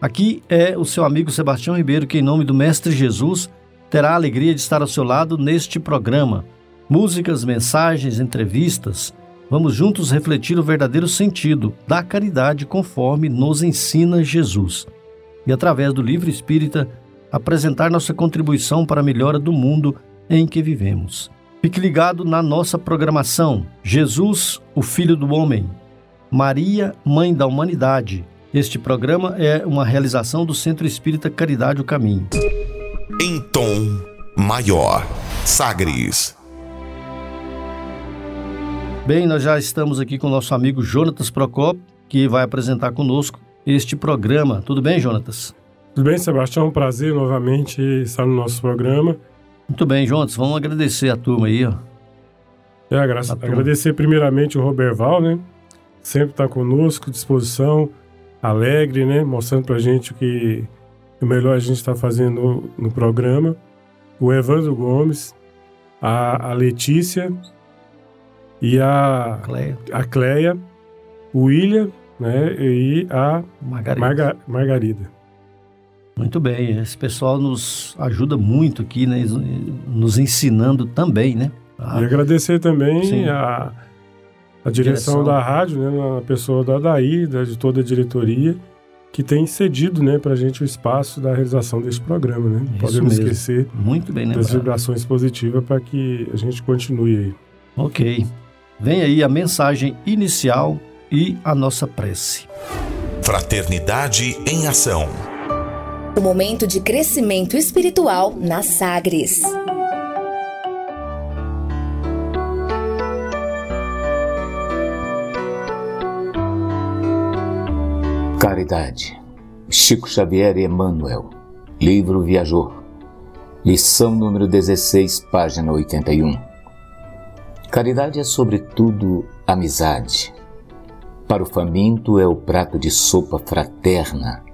Aqui é o seu amigo Sebastião Ribeiro que, em nome do Mestre Jesus, terá a alegria de estar ao seu lado neste programa. Músicas, mensagens, entrevistas. Vamos juntos refletir o verdadeiro sentido da caridade conforme nos ensina Jesus. E através do livro espírita, apresentar nossa contribuição para a melhora do mundo em que vivemos. Fique ligado na nossa programação. Jesus, o Filho do Homem. Maria, Mãe da Humanidade este programa é uma realização do Centro Espírita Caridade o Caminho. Em tom maior, Sagres. Bem, nós já estamos aqui com o nosso amigo Jonatas Procopio, que vai apresentar conosco este programa. Tudo bem, Jonatas? Tudo bem, Sebastião? É um prazer novamente estar no nosso programa. Muito bem, Jonatas. Vamos agradecer a turma aí, ó. É, agra agradecer primeiramente o Roberval, né? Sempre está conosco, disposição alegre, né? Mostrando pra gente o que o melhor a gente está fazendo no, no, programa. O Evandro Gomes, a, a Letícia e a Cleia. a Cleia, o William, né? E a Margarida. Marga, Margarida. Muito bem, esse pessoal nos ajuda muito aqui, né? Nos ensinando também, né? A... E agradecer também Sim. a a direção, direção, da rádio, né, na pessoa da Daí, de toda a diretoria, que tem cedido né, para a gente o espaço da realização deste programa. Né? Isso Podemos mesmo. esquecer Muito bem das vibrações positivas para que a gente continue aí. Ok. Vem aí a mensagem inicial e a nossa prece. Fraternidade em Ação. O momento de crescimento espiritual na Sagres. Caridade. Chico Xavier e Emmanuel. Livro Viajor. Lição número 16, página 81. Caridade é, sobretudo, amizade. Para o faminto é o prato de sopa fraterna.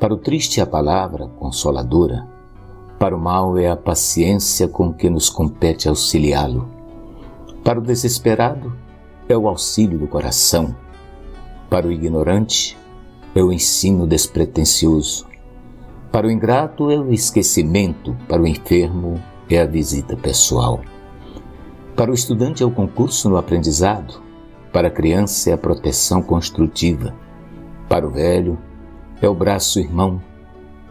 Para o triste é a palavra consoladora. Para o mal é a paciência com que nos compete auxiliá-lo. Para o desesperado é o auxílio do coração. Para o ignorante é o ensino despretensioso. Para o ingrato é o esquecimento, para o enfermo é a visita pessoal. Para o estudante é o concurso no aprendizado, para a criança é a proteção construtiva, para o velho é o braço irmão,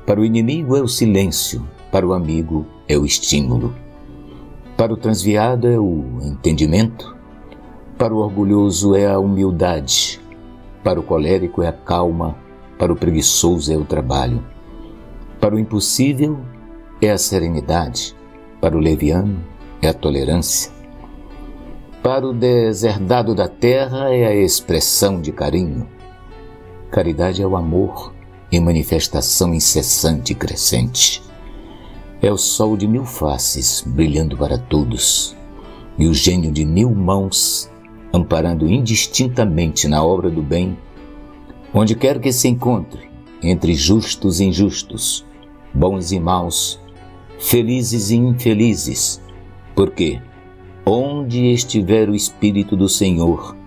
para o inimigo é o silêncio, para o amigo é o estímulo. Para o transviado é o entendimento, para o orgulhoso é a humildade, para o colérico é a calma, para o preguiçoso é o trabalho. Para o impossível é a serenidade, para o leviano é a tolerância. Para o deserdado da terra é a expressão de carinho. Caridade é o amor em manifestação incessante e crescente. É o sol de mil faces brilhando para todos, e o gênio de mil mãos amparando indistintamente na obra do bem, onde quer que se encontre, entre justos e injustos, bons e maus, felizes e infelizes, porque onde estiver o Espírito do Senhor,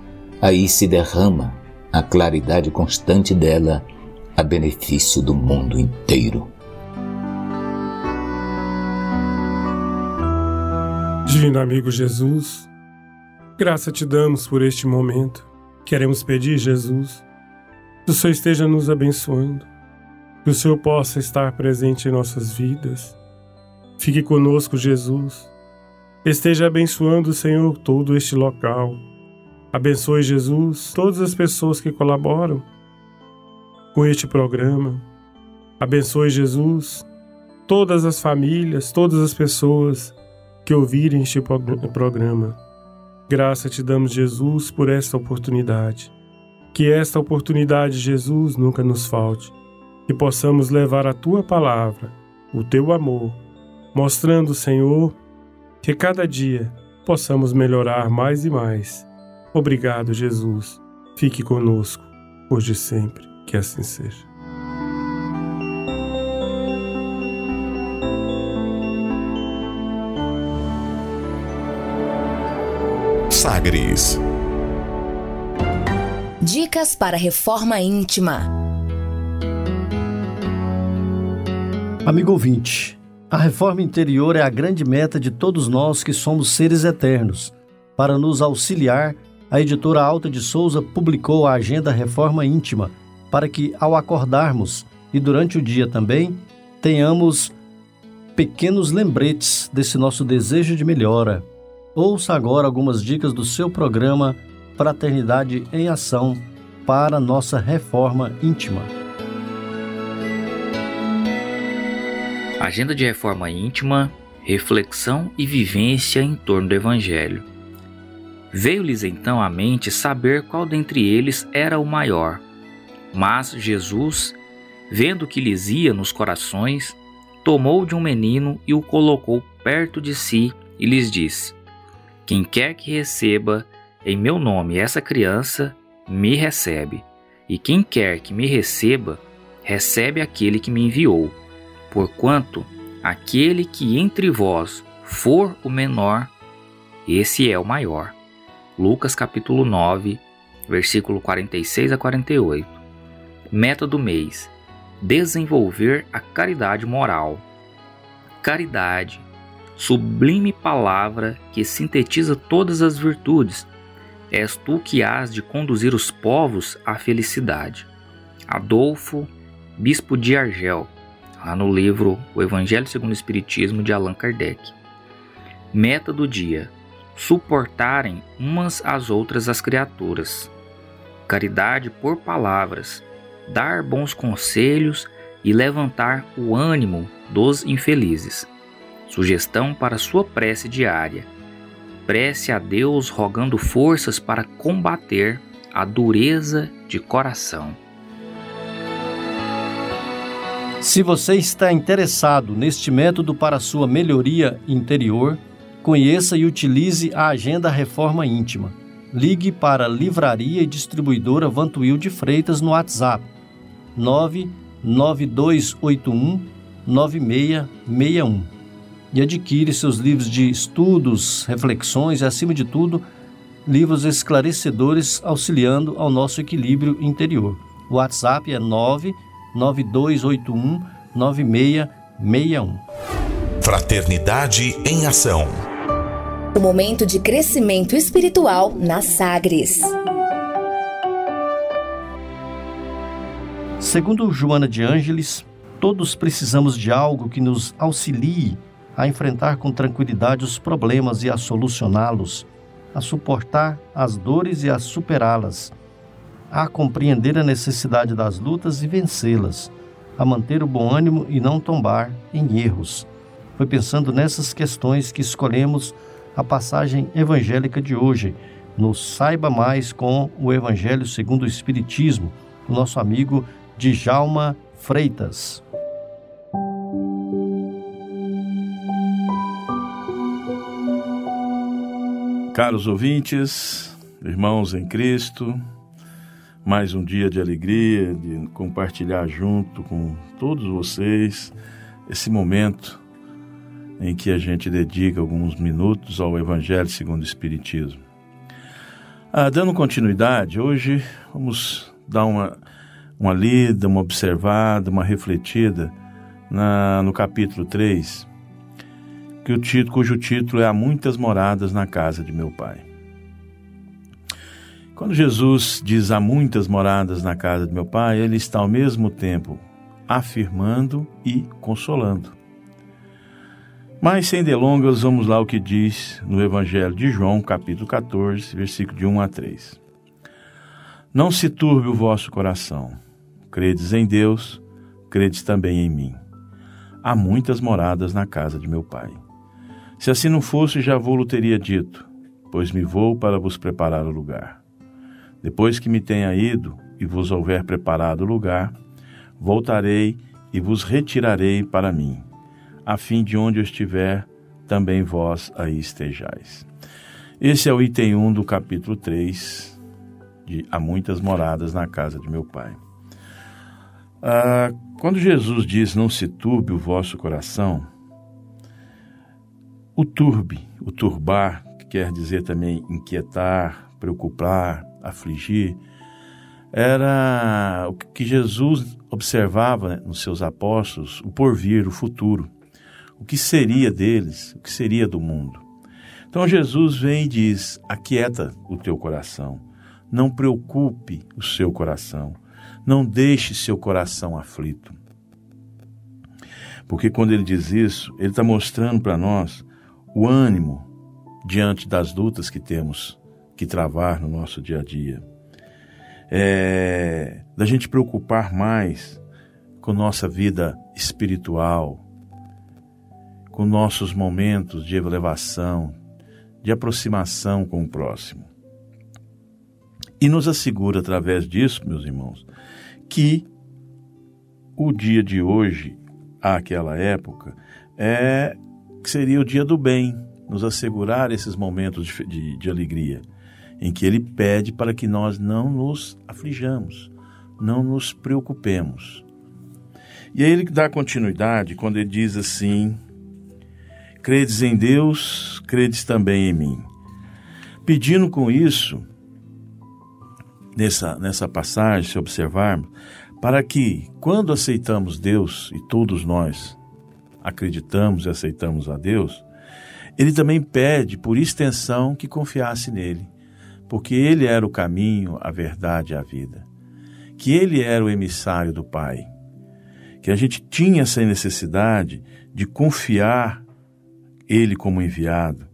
aí se derrama a claridade constante dela a benefício do mundo inteiro. Divino amigo Jesus, Graça te damos por este momento. Queremos pedir, Jesus, que o Senhor esteja nos abençoando, que o Senhor possa estar presente em nossas vidas. Fique conosco, Jesus. Esteja abençoando, Senhor, todo este local. Abençoe, Jesus, todas as pessoas que colaboram com este programa. Abençoe, Jesus, todas as famílias, todas as pessoas que ouvirem este programa. Graça te damos, Jesus, por esta oportunidade. Que esta oportunidade, Jesus, nunca nos falte. que possamos levar a tua palavra, o teu amor, mostrando, Senhor, que cada dia possamos melhorar mais e mais. Obrigado, Jesus. Fique conosco, hoje e sempre. Que assim seja. Sagres. Dicas para reforma íntima. Amigo ouvinte, a reforma interior é a grande meta de todos nós que somos seres eternos. Para nos auxiliar, a editora Alta de Souza publicou a Agenda Reforma Íntima, para que, ao acordarmos e durante o dia também, tenhamos pequenos lembretes desse nosso desejo de melhora. Ouça agora algumas dicas do seu programa Fraternidade em Ação para nossa reforma íntima. Agenda de reforma íntima, reflexão e vivência em torno do Evangelho. Veio-lhes então à mente saber qual dentre eles era o maior. Mas Jesus, vendo que lhes ia nos corações, tomou de um menino e o colocou perto de si e lhes disse: Quem quer que receba em meu nome essa criança, me recebe, e quem quer que me receba, recebe aquele que me enviou. Porquanto aquele que entre vós for o menor, esse é o maior. Lucas capítulo 9, versículo 46 a 48. Meta do mês: desenvolver a caridade moral. Caridade, sublime palavra que sintetiza todas as virtudes És tu que has de conduzir os povos à felicidade. Adolfo, bispo de Argel, lá no livro O Evangelho segundo o Espiritismo de Allan Kardec. Meta do dia: suportarem umas às outras as criaturas. Caridade por palavras, dar bons conselhos e levantar o ânimo dos infelizes. Sugestão para sua prece diária prece a Deus rogando forças para combater a dureza de coração. Se você está interessado neste método para sua melhoria interior, conheça e utilize a Agenda Reforma Íntima. Ligue para a Livraria e Distribuidora Vantuil de Freitas no WhatsApp 99281 9661 e adquire seus livros de estudos, reflexões e, acima de tudo, livros esclarecedores auxiliando ao nosso equilíbrio interior. O WhatsApp é 99281 9661. Fraternidade em Ação. O momento de crescimento espiritual na Sagres. Segundo Joana de Ângeles, todos precisamos de algo que nos auxilie a enfrentar com tranquilidade os problemas e a solucioná-los, a suportar as dores e a superá-las, a compreender a necessidade das lutas e vencê-las, a manter o bom ânimo e não tombar em erros. Foi pensando nessas questões que escolhemos a passagem evangélica de hoje, no Saiba Mais com o Evangelho segundo o Espiritismo, do nosso amigo Djalma Freitas. Caros ouvintes, irmãos em Cristo, mais um dia de alegria, de compartilhar junto com todos vocês esse momento em que a gente dedica alguns minutos ao Evangelho segundo o Espiritismo. Ah, dando continuidade, hoje vamos dar uma, uma lida, uma observada, uma refletida na, no capítulo 3 que o título, cujo título é Há muitas moradas na casa de meu pai. Quando Jesus diz há muitas moradas na casa de meu pai, ele está ao mesmo tempo afirmando e consolando. Mas sem delongas, vamos lá o que diz no Evangelho de João, capítulo 14, versículo de 1 a 3. Não se turbe o vosso coração. Credes em Deus, credes também em mim. Há muitas moradas na casa de meu pai. Se assim não fosse, já vou-lo teria dito, pois me vou para vos preparar o lugar. Depois que me tenha ido e vos houver preparado o lugar, voltarei e vos retirarei para mim, a fim de onde eu estiver, também vós aí estejais. Esse é o item 1 do capítulo 3 de Há muitas moradas na casa de meu pai. Ah, quando Jesus diz não se turbe o vosso coração, o turbe, o turbar, que quer dizer também inquietar, preocupar, afligir, era o que Jesus observava né, nos seus apóstolos, o porvir, o futuro, o que seria deles, o que seria do mundo. Então Jesus vem e diz: aquieta o teu coração, não preocupe o seu coração, não deixe seu coração aflito. Porque quando ele diz isso, ele está mostrando para nós o ânimo diante das lutas que temos que travar no nosso dia a dia. É, da gente preocupar mais com nossa vida espiritual, com nossos momentos de elevação, de aproximação com o próximo. E nos assegura através disso, meus irmãos, que o dia de hoje, àquela época, é que seria o dia do bem, nos assegurar esses momentos de, de, de alegria, em que ele pede para que nós não nos aflijamos, não nos preocupemos. E aí ele dá continuidade quando ele diz assim: Credes em Deus, credes também em mim. Pedindo com isso, nessa, nessa passagem, se observarmos, para que, quando aceitamos Deus, e todos nós acreditamos e aceitamos a Deus, ele também pede, por extensão, que confiasse nele, porque ele era o caminho, a verdade e a vida, que ele era o emissário do Pai, que a gente tinha essa necessidade de confiar ele como enviado,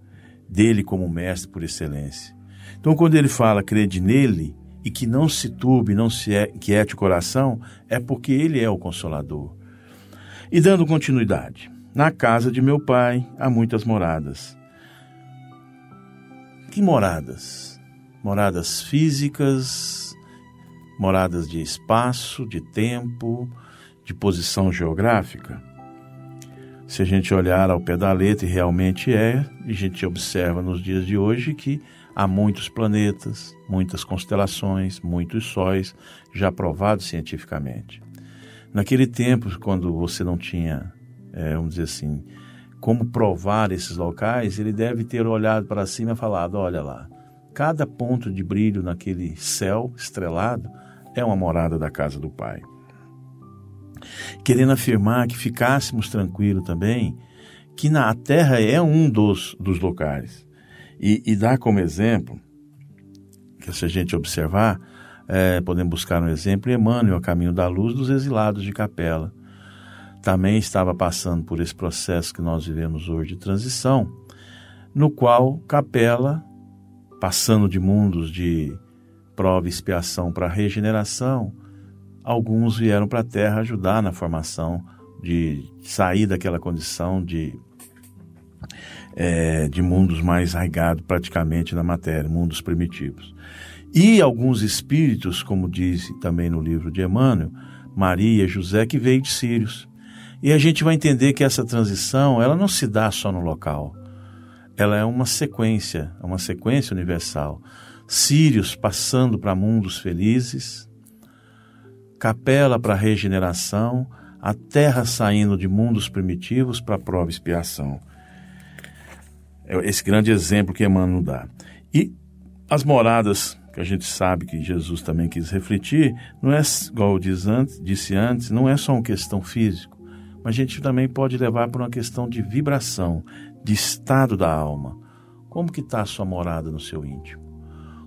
dele como mestre por excelência. Então, quando ele fala crede nele e que não se turbe, não se quiete o coração, é porque ele é o consolador. E dando continuidade, na casa de meu pai há muitas moradas. Que moradas? Moradas físicas, moradas de espaço, de tempo, de posição geográfica. Se a gente olhar ao pé da letra, e realmente é, e a gente observa nos dias de hoje que há muitos planetas, muitas constelações, muitos sóis, já provados cientificamente. Naquele tempo, quando você não tinha, é, vamos dizer assim, como provar esses locais, ele deve ter olhado para cima e falado: olha lá, cada ponto de brilho naquele céu estrelado é uma morada da casa do Pai querendo afirmar que ficássemos tranquilos também, que na terra é um dos, dos locais. E, e dá como exemplo, que se a gente observar, é, podemos buscar um exemplo, Emmanuel, caminho da luz dos exilados de Capela. Também estava passando por esse processo que nós vivemos hoje de transição, no qual Capela, passando de mundos de prova e expiação para regeneração, alguns vieram para a Terra ajudar na formação de sair daquela condição de é, de mundos mais arraigados praticamente na matéria, mundos primitivos. E alguns espíritos, como diz também no livro de Emmanuel, Maria, José, que veio de Sírios. E a gente vai entender que essa transição, ela não se dá só no local. Ela é uma sequência, é uma sequência universal. Sírios passando para mundos felizes, capela para regeneração, a terra saindo de mundos primitivos para prova e expiação. É esse grande exemplo que Emmanuel dá. E as moradas que a gente sabe que Jesus também quis refletir, não é, igual eu disse antes, disse antes, não é só uma questão física, mas a gente também pode levar para uma questão de vibração, de estado da alma. Como que está a sua morada no seu íntimo?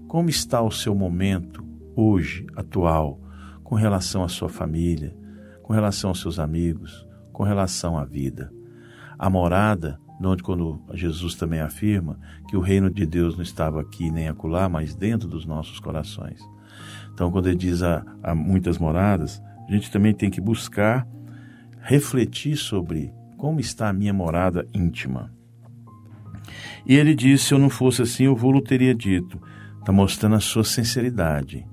Como está o seu momento hoje, atual? com relação à sua família, com relação aos seus amigos, com relação à vida. A morada, onde quando Jesus também afirma que o reino de Deus não estava aqui nem acolá, mas dentro dos nossos corações. Então, quando ele diz há, muitas moradas, a gente também tem que buscar refletir sobre como está a minha morada íntima. E ele disse: se eu não fosse assim, o vou teria dito. Está mostrando a sua sinceridade.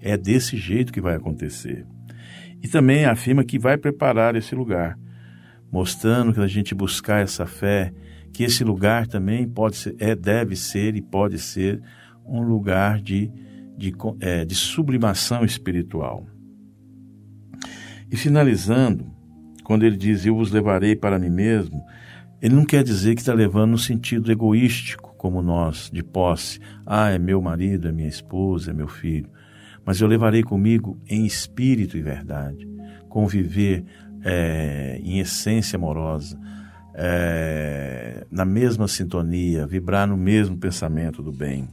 É desse jeito que vai acontecer. E também afirma que vai preparar esse lugar, mostrando que a gente buscar essa fé, que esse lugar também pode ser, é, deve ser e pode ser um lugar de, de, é, de sublimação espiritual. E finalizando, quando ele diz eu vos levarei para mim mesmo, ele não quer dizer que está levando no sentido egoístico, como nós, de posse. Ah, é meu marido, é minha esposa, é meu filho. Mas eu levarei comigo em espírito e verdade. Conviver é, em essência amorosa, é, na mesma sintonia, vibrar no mesmo pensamento do bem.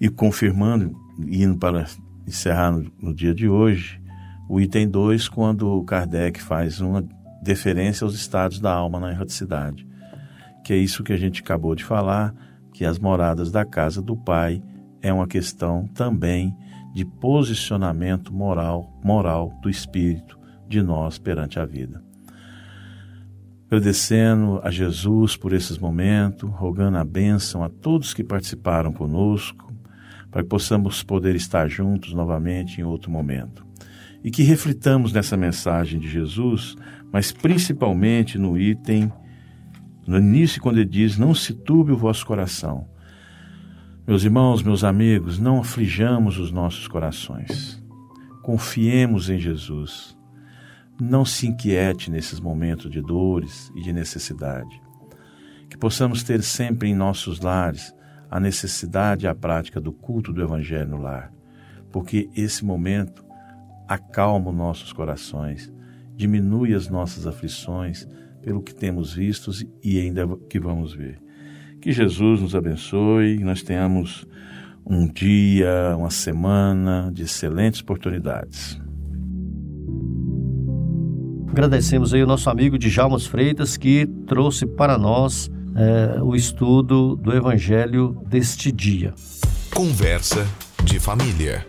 E confirmando, indo para encerrar no, no dia de hoje, o item 2, quando Kardec faz uma deferência aos estados da alma na erraticidade, que é isso que a gente acabou de falar, que as moradas da casa do Pai é uma questão também de posicionamento moral, moral do espírito de nós perante a vida. Agradecendo a Jesus por esses momentos, rogando a bênção a todos que participaram conosco, para que possamos poder estar juntos novamente em outro momento. E que reflitamos nessa mensagem de Jesus, mas principalmente no item, no início, quando ele diz: Não se turbe o vosso coração. Meus irmãos, meus amigos, não aflijamos os nossos corações. Confiemos em Jesus não se inquiete nesses momentos de dores e de necessidade. Que possamos ter sempre em nossos lares a necessidade e a prática do culto do Evangelho no lar, porque esse momento acalma os nossos corações, diminui as nossas aflições pelo que temos visto e ainda que vamos ver. Que Jesus nos abençoe e nós tenhamos um dia, uma semana de excelentes oportunidades. Agradecemos aí o nosso amigo Djalmas Freitas que trouxe para nós é, o estudo do Evangelho deste dia. Conversa de família.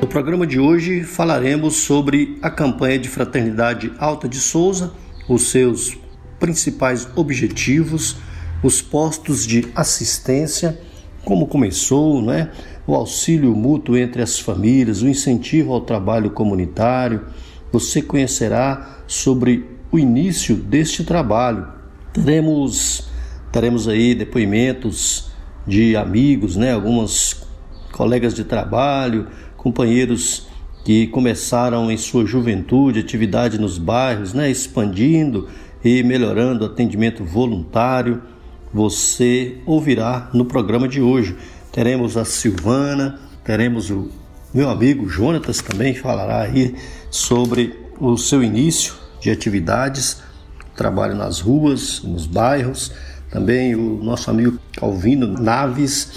No programa de hoje falaremos sobre a campanha de Fraternidade Alta de Souza, os seus principais objetivos, os postos de assistência, como começou, né? O auxílio mútuo entre as famílias, o incentivo ao trabalho comunitário. Você conhecerá sobre o início deste trabalho. Teremos, teremos aí depoimentos de amigos, né? algumas colegas de trabalho, companheiros que começaram em sua juventude atividade nos bairros, né? expandindo e melhorando o atendimento voluntário. Você ouvirá no programa de hoje teremos a Silvana, teremos o meu amigo Jonatas também falará aí sobre o seu início de atividades, trabalho nas ruas, nos bairros, também o nosso amigo Calvino Naves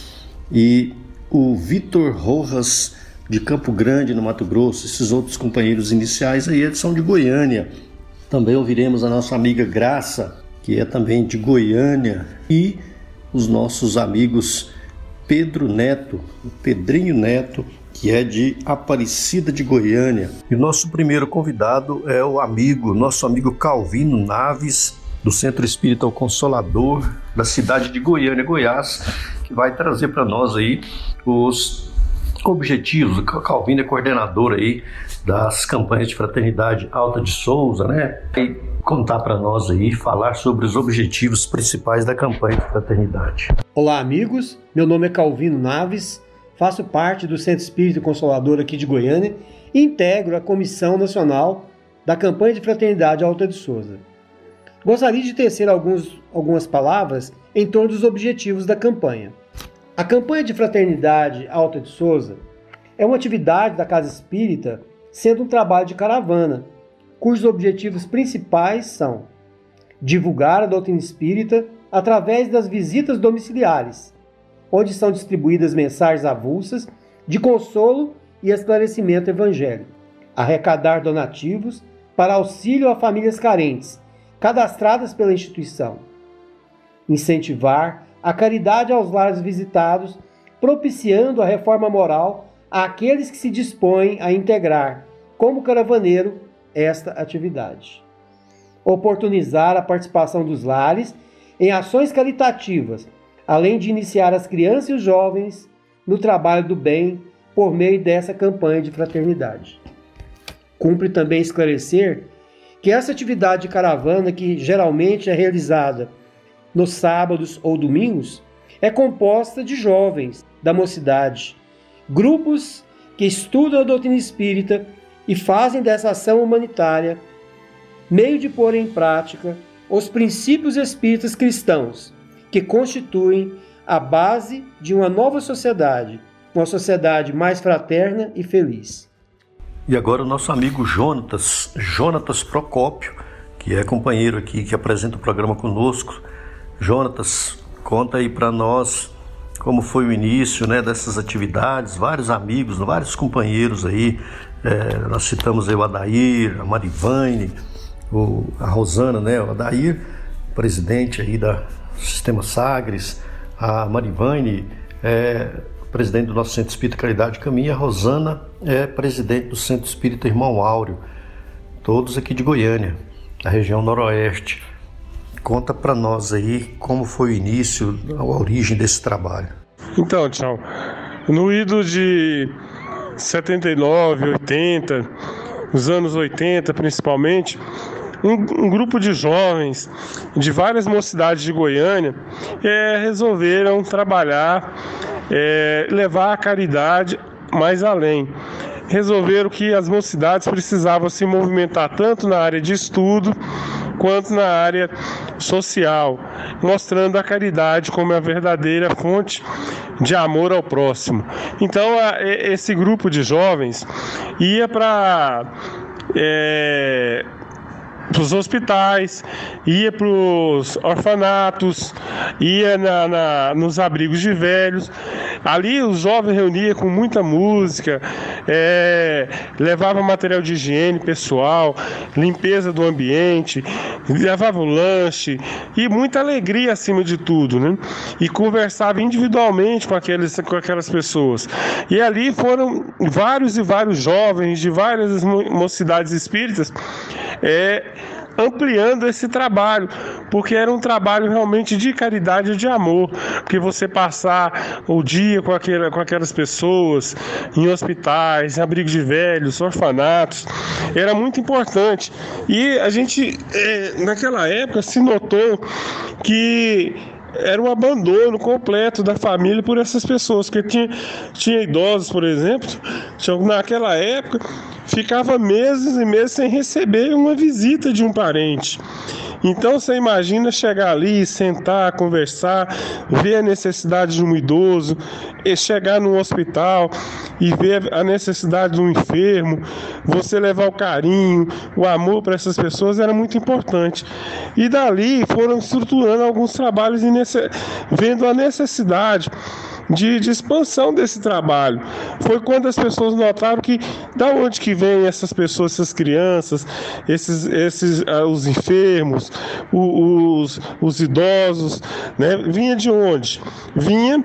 e o Vitor Rojas de Campo Grande, no Mato Grosso. Esses outros companheiros iniciais aí eles são de Goiânia. Também ouviremos a nossa amiga Graça, que é também de Goiânia, e os nossos amigos Pedro Neto, o Pedrinho Neto, que é de Aparecida de Goiânia. E o nosso primeiro convidado é o amigo, nosso amigo Calvino Naves, do Centro Espírita o Consolador, da cidade de Goiânia, Goiás, que vai trazer para nós aí os objetivos. O Calvino é coordenador aí das campanhas de fraternidade Alta de Souza, né? E contar para nós aí, falar sobre os objetivos principais da campanha de fraternidade. Olá, amigos. Meu nome é Calvino Naves, faço parte do Centro Espírito Consolador aqui de Goiânia e integro a Comissão Nacional da Campanha de Fraternidade Alta de Souza. Gostaria de tecer alguns, algumas palavras em torno dos objetivos da campanha. A campanha de fraternidade Alta de Souza é uma atividade da Casa Espírita, sendo um trabalho de caravana cujos objetivos principais são divulgar a doutrina espírita através das visitas domiciliares, onde são distribuídas mensagens avulsas de consolo e esclarecimento evangélico, arrecadar donativos para auxílio a famílias carentes, cadastradas pela instituição, incentivar a caridade aos lares visitados, propiciando a reforma moral àqueles que se dispõem a integrar, como caravaneiro, esta atividade. Oportunizar a participação dos lares em ações caritativas, além de iniciar as crianças e os jovens no trabalho do bem por meio dessa campanha de fraternidade. Cumpre também esclarecer que essa atividade de caravana, que geralmente é realizada nos sábados ou domingos, é composta de jovens da mocidade, grupos que estudam a doutrina espírita e fazem dessa ação humanitária meio de pôr em prática os princípios espíritas cristãos, que constituem a base de uma nova sociedade, uma sociedade mais fraterna e feliz. E agora o nosso amigo Jonatas, Jonatas Procópio, que é companheiro aqui, que apresenta o programa conosco. Jonatas, conta aí para nós como foi o início né, dessas atividades, vários amigos, vários companheiros aí. É, nós citamos aí o Adair, a Marivane, o, a Rosana, né, o Adair, presidente aí da Sistema Sagres, a Marivane, é, presidente do nosso Centro Espírita Caridade Caminho, a Rosana é presidente do Centro Espírita Irmão Áureo, todos aqui de Goiânia, da região noroeste. Conta para nós aí como foi o início, a origem desse trabalho. Então, tchau. No ido de 79, 80, os anos 80 principalmente, um, um, grupo de jovens de várias mocidades de Goiânia é, resolveram trabalhar, é, levar a caridade mais além. Resolveram que as mocidades precisavam se movimentar tanto na área de estudo quanto na área social, mostrando a caridade como a verdadeira fonte de amor ao próximo. Então, esse grupo de jovens ia para. É, para os hospitais, ia para os orfanatos, ia na, na, nos abrigos de velhos. Ali os jovens reuniam com muita música, é, levava material de higiene pessoal, limpeza do ambiente, levava o lanche e muita alegria acima de tudo, né? E conversava individualmente com, aqueles, com aquelas pessoas. E ali foram vários e vários jovens de várias mocidades espíritas é, ampliando esse trabalho, porque era um trabalho realmente de caridade e de amor, porque você passar o dia com, aquele, com aquelas pessoas em hospitais, em abrigos de velhos, orfanatos, era muito importante. E a gente, é, naquela época, se notou que era um abandono completo da família por essas pessoas, que tinha, tinha idosos, por exemplo, naquela época ficava meses e meses sem receber uma visita de um parente. Então você imagina chegar ali, sentar, conversar, ver a necessidade de um idoso, chegar num hospital e ver a necessidade de um enfermo, você levar o carinho, o amor para essas pessoas era muito importante. E dali foram estruturando alguns trabalhos vendo a necessidade de, de, expansão desse trabalho. Foi quando as pessoas notaram que da onde que vêm essas pessoas, essas crianças, esses, esses uh, os enfermos, os, os idosos, né? Vinha de onde? Vinha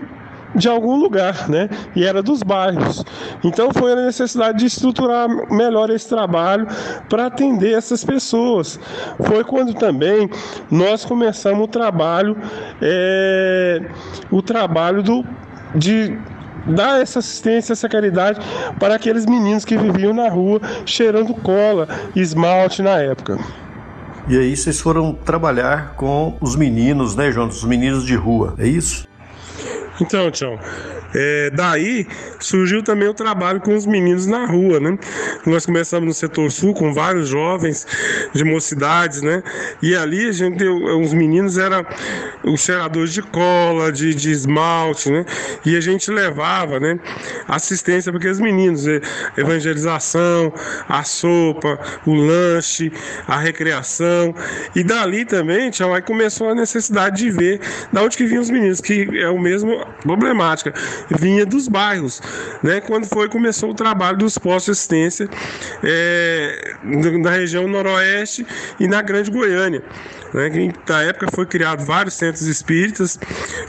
de algum lugar, né? E era dos bairros. Então foi a necessidade de estruturar melhor esse trabalho para atender essas pessoas. Foi quando também nós começamos o trabalho, é, o trabalho do de dar essa assistência, essa caridade para aqueles meninos que viviam na rua cheirando cola esmalte na época. E aí vocês foram trabalhar com os meninos, né, João? Os meninos de rua, é isso? Então, Tião, é, daí surgiu também o trabalho com os meninos na rua, né? Nós começamos no setor sul com vários jovens de mocidades, né? E ali a gente, os meninos eram os cheiradores de cola, de, de esmalte, né? E a gente levava, né? Assistência para aqueles meninos, né? evangelização, a sopa, o lanche, a recreação. E dali também, Tião, aí começou a necessidade de ver da onde que vinham os meninos, que é o mesmo problemática vinha dos bairros, né? Quando foi começou o trabalho dos postos de assistência é, na região noroeste e na Grande Goiânia. Né, que na época foi criado vários centros espíritas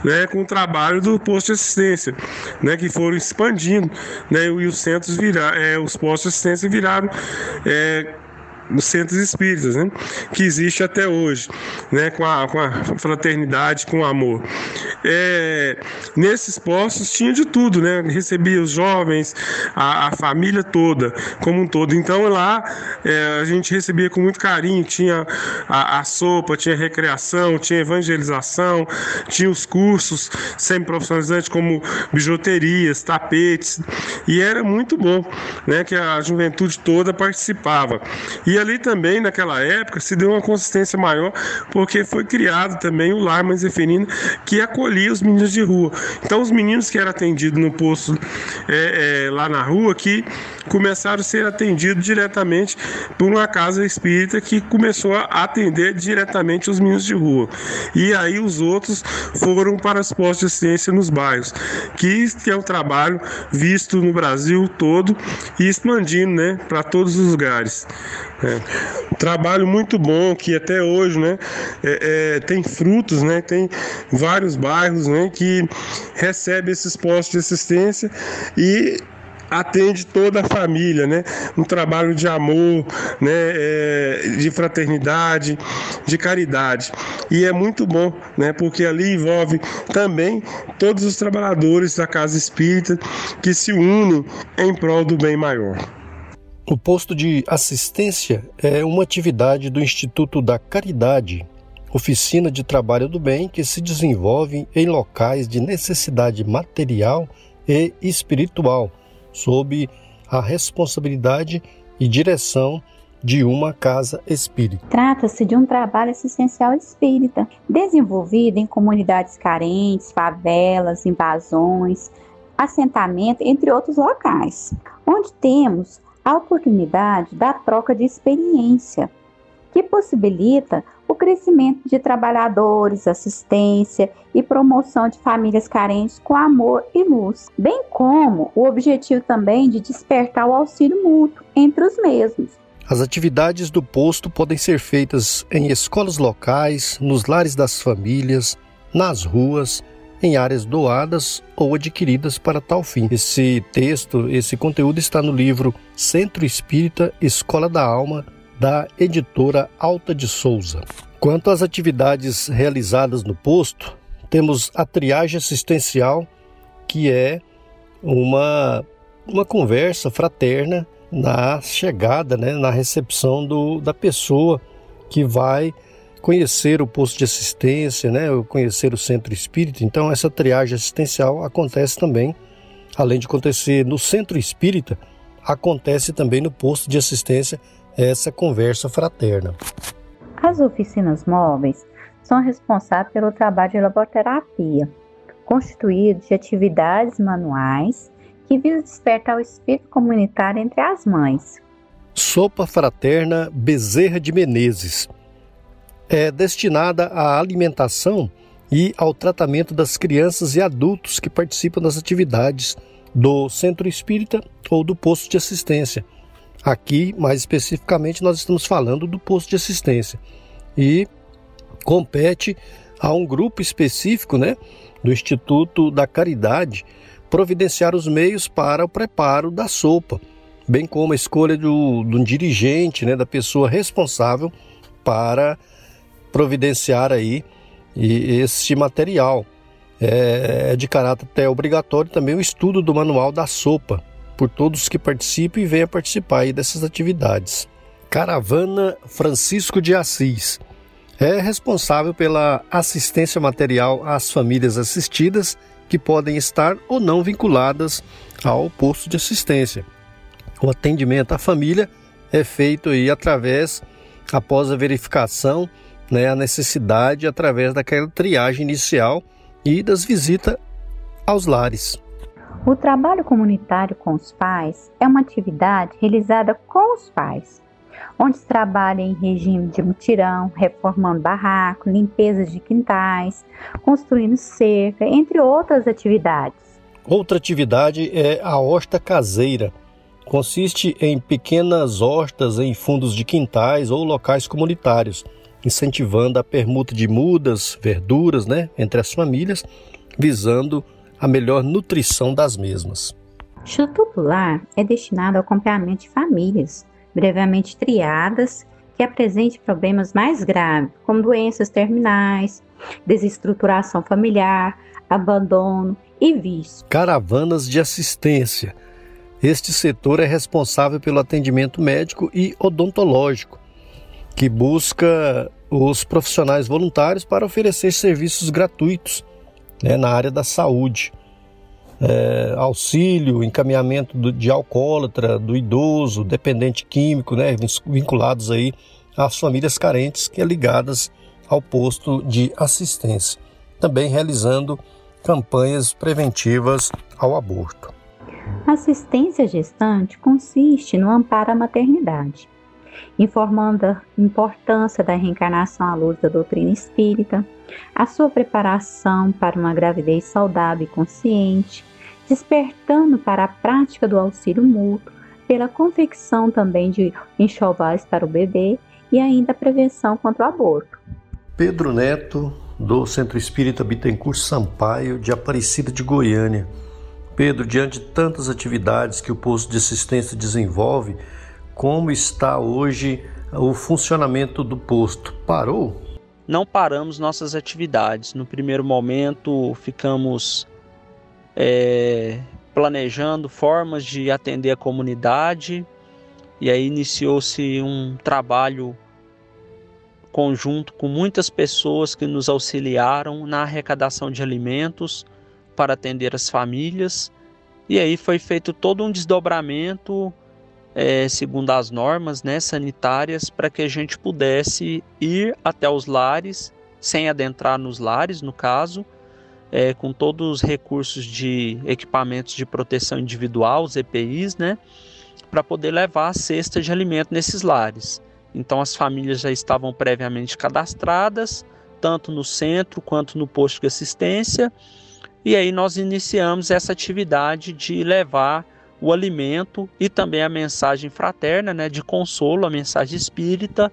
né, com o trabalho do posto de assistência, né, que foram expandindo, né, e os centros viraram, é, os postos de assistência viraram é, nos centros espíritas, né? que existe até hoje, né? com, a, com a fraternidade, com o amor. é, nesses postos tinha de tudo, né? Recebia os jovens, a, a família toda, como um todo. Então lá é, a gente recebia com muito carinho, tinha a, a sopa, tinha recreação, tinha evangelização, tinha os cursos semi-profissionalizantes como bijuterias, tapetes, e era muito bom, né? Que a juventude toda participava. E ali também, naquela época, se deu uma consistência maior, porque foi criado também o Lar Mãe Zeferina, que acolhia os meninos de rua. Então, os meninos que eram atendidos no posto é, é, lá na rua, que começaram a ser atendidos diretamente por uma casa espírita que começou a atender diretamente os meninos de rua. E aí os outros foram para os postos de assistência nos bairros, que é um trabalho visto no Brasil todo e expandindo né, para todos os lugares. É. Trabalho muito bom que até hoje né, é, é, tem frutos, né, tem vários bairros né, que recebem esses postos de assistência e atende toda a família, né? Um trabalho de amor, né? É, de fraternidade, de caridade. E é muito bom, né? Porque ali envolve também todos os trabalhadores da casa espírita que se unem em prol do bem maior. O posto de assistência é uma atividade do Instituto da Caridade, oficina de trabalho do bem que se desenvolve em locais de necessidade material e espiritual, sob a responsabilidade e direção de uma casa espírita. Trata-se de um trabalho assistencial espírita, desenvolvido em comunidades carentes, favelas, invasões, assentamento, entre outros locais, onde temos a oportunidade da troca de experiência, que possibilita o crescimento de trabalhadores, assistência e promoção de famílias carentes com amor e luz, bem como o objetivo também de despertar o auxílio mútuo entre os mesmos. As atividades do posto podem ser feitas em escolas locais, nos lares das famílias, nas ruas, em áreas doadas ou adquiridas para tal fim. Esse texto, esse conteúdo está no livro Centro Espírita Escola da Alma, da editora Alta de Souza. Quanto às atividades realizadas no posto, temos a triagem assistencial, que é uma, uma conversa fraterna na chegada, né, na recepção do, da pessoa que vai conhecer o posto de assistência, né, conhecer o centro espírita. Então, essa triagem assistencial acontece também, além de acontecer no centro espírita, acontece também no posto de assistência essa conversa fraterna. As oficinas móveis são responsáveis pelo trabalho de laboterapia, constituído de atividades manuais que visam despertar o espírito comunitário entre as mães. Sopa Fraterna Bezerra de Menezes é destinada à alimentação e ao tratamento das crianças e adultos que participam das atividades do centro espírita ou do posto de assistência. Aqui, mais especificamente, nós estamos falando do posto de assistência e compete a um grupo específico, né, do Instituto da Caridade, providenciar os meios para o preparo da sopa, bem como a escolha do, do dirigente, né, da pessoa responsável para providenciar aí este material. É, é de caráter até obrigatório também o estudo do manual da sopa, por todos que participam e venham participar aí dessas atividades. Caravana Francisco de Assis é responsável pela assistência material às famílias assistidas que podem estar ou não vinculadas ao posto de assistência. O atendimento à família é feito aí através, após a verificação né, a necessidade através daquela triagem inicial e das visitas aos lares. O trabalho comunitário com os pais é uma atividade realizada com os pais, onde se trabalha em regime de mutirão, reformando barraco, limpezas de quintais, construindo cerca, entre outras atividades. Outra atividade é a horta caseira. Consiste em pequenas hortas em fundos de quintais ou locais comunitários, incentivando a permuta de mudas, verduras, né, entre as famílias, visando a melhor nutrição das mesmas. Tubular é destinado ao acompanhamento de famílias brevemente triadas que apresentem problemas mais graves, como doenças terminais, desestruturação familiar, abandono e vício. Caravanas de assistência. Este setor é responsável pelo atendimento médico e odontológico, que busca os profissionais voluntários para oferecer serviços gratuitos né, na área da saúde. É, auxílio, encaminhamento do, de alcoólatra, do idoso, dependente químico, né, vinculados aí às famílias carentes que é ligadas ao posto de assistência. Também realizando campanhas preventivas ao aborto. Assistência gestante consiste no amparo à maternidade, informando a importância da reencarnação à luz da doutrina espírita, a sua preparação para uma gravidez saudável e consciente, despertando para a prática do auxílio mútuo, pela confecção também de enxovais para o bebê e ainda a prevenção contra o aborto. Pedro Neto, do Centro Espírita Bittencourt Sampaio, de Aparecida de Goiânia. Pedro, diante de tantas atividades que o posto de assistência desenvolve, como está hoje o funcionamento do posto? Parou? Não paramos nossas atividades. No primeiro momento, ficamos é, planejando formas de atender a comunidade e aí iniciou-se um trabalho conjunto com muitas pessoas que nos auxiliaram na arrecadação de alimentos para atender as famílias. E aí foi feito todo um desdobramento é, segundo as normas né, sanitárias, para que a gente pudesse ir até os lares, sem adentrar nos lares, no caso, é, com todos os recursos de equipamentos de proteção individual, os EPIs, né, para poder levar a cesta de alimento nesses lares. Então as famílias já estavam previamente cadastradas, tanto no centro quanto no posto de assistência, e aí nós iniciamos essa atividade de levar o alimento e também a mensagem fraterna, né, de consolo, a mensagem espírita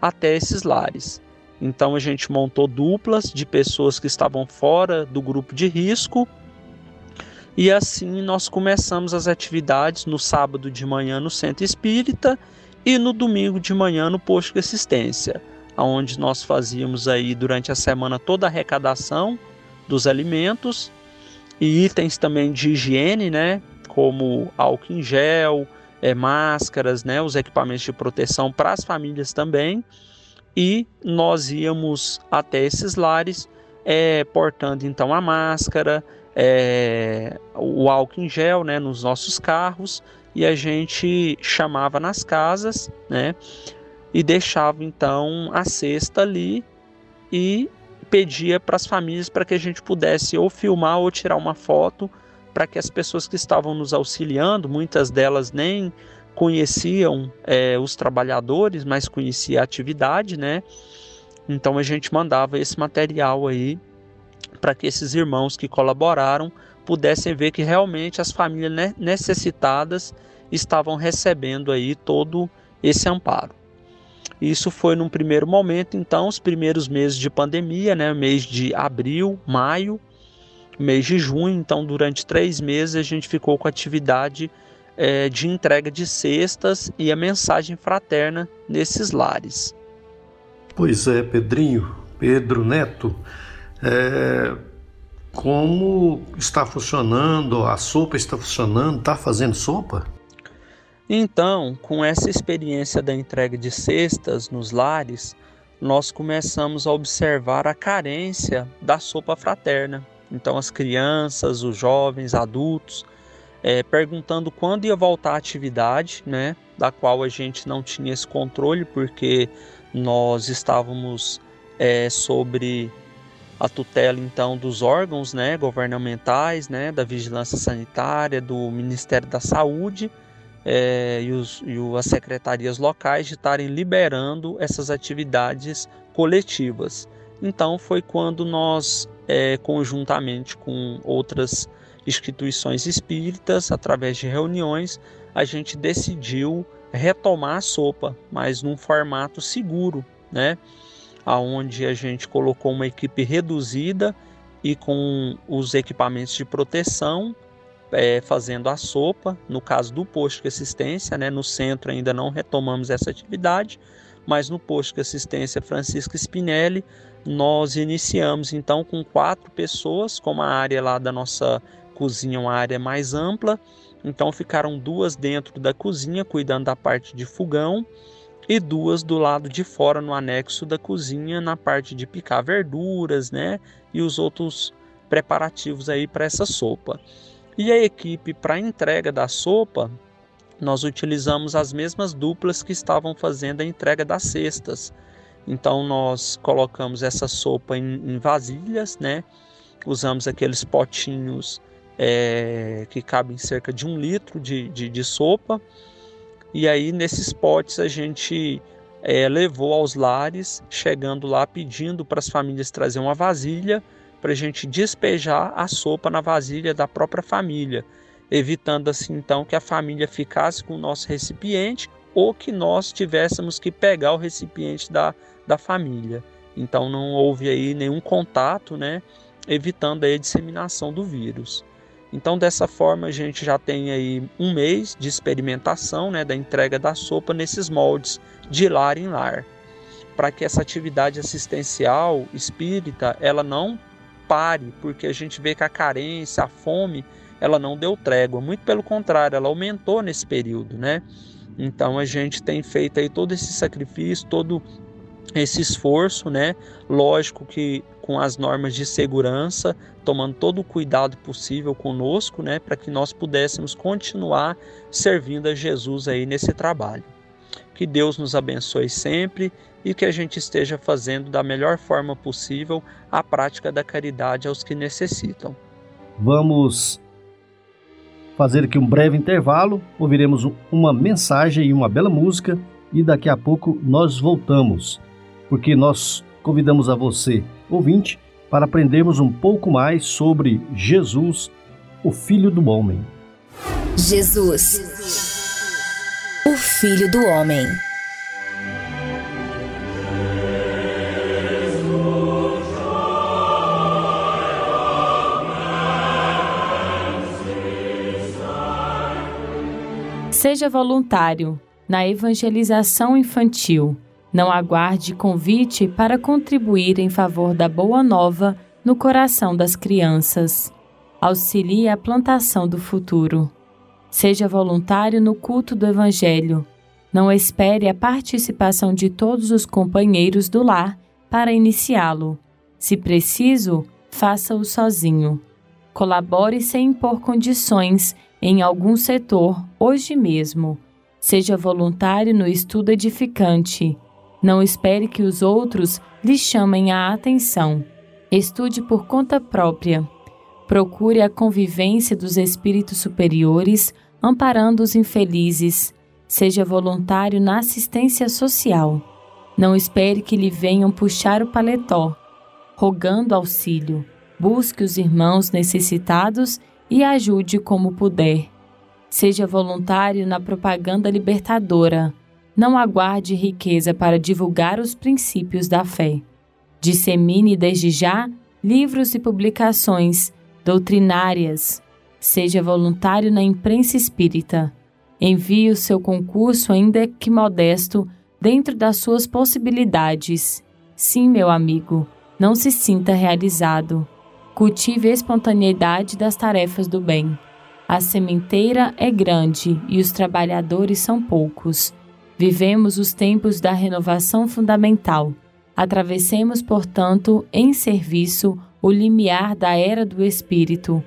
até esses lares. Então a gente montou duplas de pessoas que estavam fora do grupo de risco e assim nós começamos as atividades no sábado de manhã no centro espírita e no domingo de manhã no posto de assistência, onde nós fazíamos aí durante a semana toda a arrecadação dos alimentos e itens também de higiene, né, como álcool em gel, é, máscaras, né, os equipamentos de proteção para as famílias também. E nós íamos até esses lares é, portando então a máscara, é, o álcool em gel né, nos nossos carros e a gente chamava nas casas né, e deixava então a cesta ali e pedia para as famílias para que a gente pudesse ou filmar ou tirar uma foto para que as pessoas que estavam nos auxiliando, muitas delas nem conheciam é, os trabalhadores, mas conhecia a atividade, né? Então a gente mandava esse material aí para que esses irmãos que colaboraram pudessem ver que realmente as famílias necessitadas estavam recebendo aí todo esse amparo. Isso foi num primeiro momento, então, os primeiros meses de pandemia, né, mês de abril, maio, mês de junho. Então, durante três meses, a gente ficou com atividade é, de entrega de cestas e a mensagem fraterna nesses lares. Pois é, Pedrinho, Pedro Neto, é, como está funcionando? A sopa está funcionando? Está fazendo sopa? Então, com essa experiência da entrega de cestas nos lares, nós começamos a observar a carência da sopa fraterna. Então, as crianças, os jovens, adultos, é, perguntando quando ia voltar a atividade, né, da qual a gente não tinha esse controle, porque nós estávamos é, sobre a tutela então dos órgãos né, governamentais, né, da vigilância sanitária, do Ministério da Saúde é, e, os, e as secretarias locais de estarem liberando essas atividades coletivas. Então foi quando nós é, conjuntamente com outras instituições espíritas, através de reuniões, a gente decidiu retomar a sopa, mas num formato seguro, né? Aonde a gente colocou uma equipe reduzida e com os equipamentos de proteção é, fazendo a sopa, no caso do posto de assistência, né? No centro ainda não retomamos essa atividade, mas no posto de assistência Francisco Spinelli, nós iniciamos então com quatro pessoas, como a área lá da nossa cozinha, uma área mais ampla. Então ficaram duas dentro da cozinha, cuidando da parte de fogão, e duas do lado de fora, no anexo da cozinha, na parte de picar verduras, né? E os outros preparativos aí para essa sopa. E a equipe para entrega da sopa, nós utilizamos as mesmas duplas que estavam fazendo a entrega das cestas. Então nós colocamos essa sopa em, em vasilhas, né? Usamos aqueles potinhos é, que cabem cerca de um litro de, de, de, sopa. E aí nesses potes a gente é, levou aos lares, chegando lá pedindo para as famílias trazer uma vasilha para a gente despejar a sopa na vasilha da própria família, evitando assim então que a família ficasse com o nosso recipiente ou que nós tivéssemos que pegar o recipiente da, da família. Então não houve aí nenhum contato, né, evitando aí a disseminação do vírus. Então dessa forma a gente já tem aí um mês de experimentação, né, da entrega da sopa nesses moldes de lar em lar, para que essa atividade assistencial espírita ela não pare, porque a gente vê que a carência, a fome, ela não deu trégua, muito pelo contrário, ela aumentou nesse período, né? Então a gente tem feito aí todo esse sacrifício, todo esse esforço, né? Lógico que com as normas de segurança, tomando todo o cuidado possível conosco, né, para que nós pudéssemos continuar servindo a Jesus aí nesse trabalho. Que Deus nos abençoe sempre e que a gente esteja fazendo da melhor forma possível a prática da caridade aos que necessitam. Vamos fazer aqui um breve intervalo, ouviremos uma mensagem e uma bela música e daqui a pouco nós voltamos, porque nós convidamos a você, ouvinte, para aprendermos um pouco mais sobre Jesus, o Filho do Homem. Jesus, o Filho do Homem. Seja voluntário na evangelização infantil. Não aguarde convite para contribuir em favor da boa nova no coração das crianças. Auxilie a plantação do futuro. Seja voluntário no culto do Evangelho. Não espere a participação de todos os companheiros do lar para iniciá-lo. Se preciso, faça-o sozinho. Colabore sem impor condições em algum setor hoje mesmo. Seja voluntário no estudo edificante. Não espere que os outros lhe chamem a atenção. Estude por conta própria. Procure a convivência dos espíritos superiores, amparando os infelizes. Seja voluntário na assistência social. Não espere que lhe venham puxar o paletó, rogando auxílio. Busque os irmãos necessitados e ajude como puder. Seja voluntário na propaganda libertadora. Não aguarde riqueza para divulgar os princípios da fé. Dissemine desde já livros e publicações doutrinárias. Seja voluntário na imprensa espírita. Envie o seu concurso, ainda que modesto, dentro das suas possibilidades. Sim, meu amigo, não se sinta realizado. Cultive a espontaneidade das tarefas do bem. A sementeira é grande e os trabalhadores são poucos. Vivemos os tempos da renovação fundamental. Atravessemos, portanto, em serviço o limiar da era do Espírito.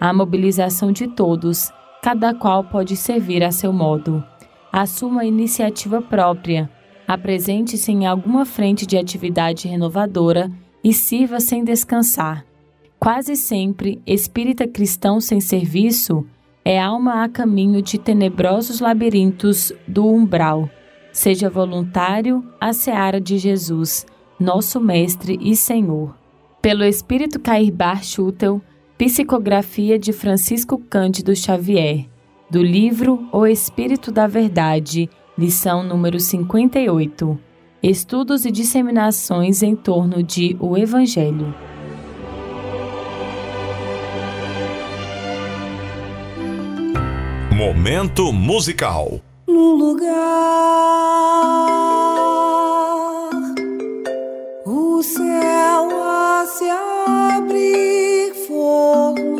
A mobilização de todos, cada qual pode servir a seu modo. Assuma iniciativa própria. Apresente-se em alguma frente de atividade renovadora e sirva sem descansar. Quase sempre, espírita cristão sem serviço é alma a caminho de tenebrosos labirintos do umbral. Seja voluntário à seara de Jesus, nosso Mestre e Senhor. Pelo Espírito Cair Bar Schutel, psicografia de Francisco Cândido Xavier, do livro O Espírito da Verdade, lição número 58. Estudos e disseminações em torno de o Evangelho. Momento musical. No lugar, o céu a se abrir, forma.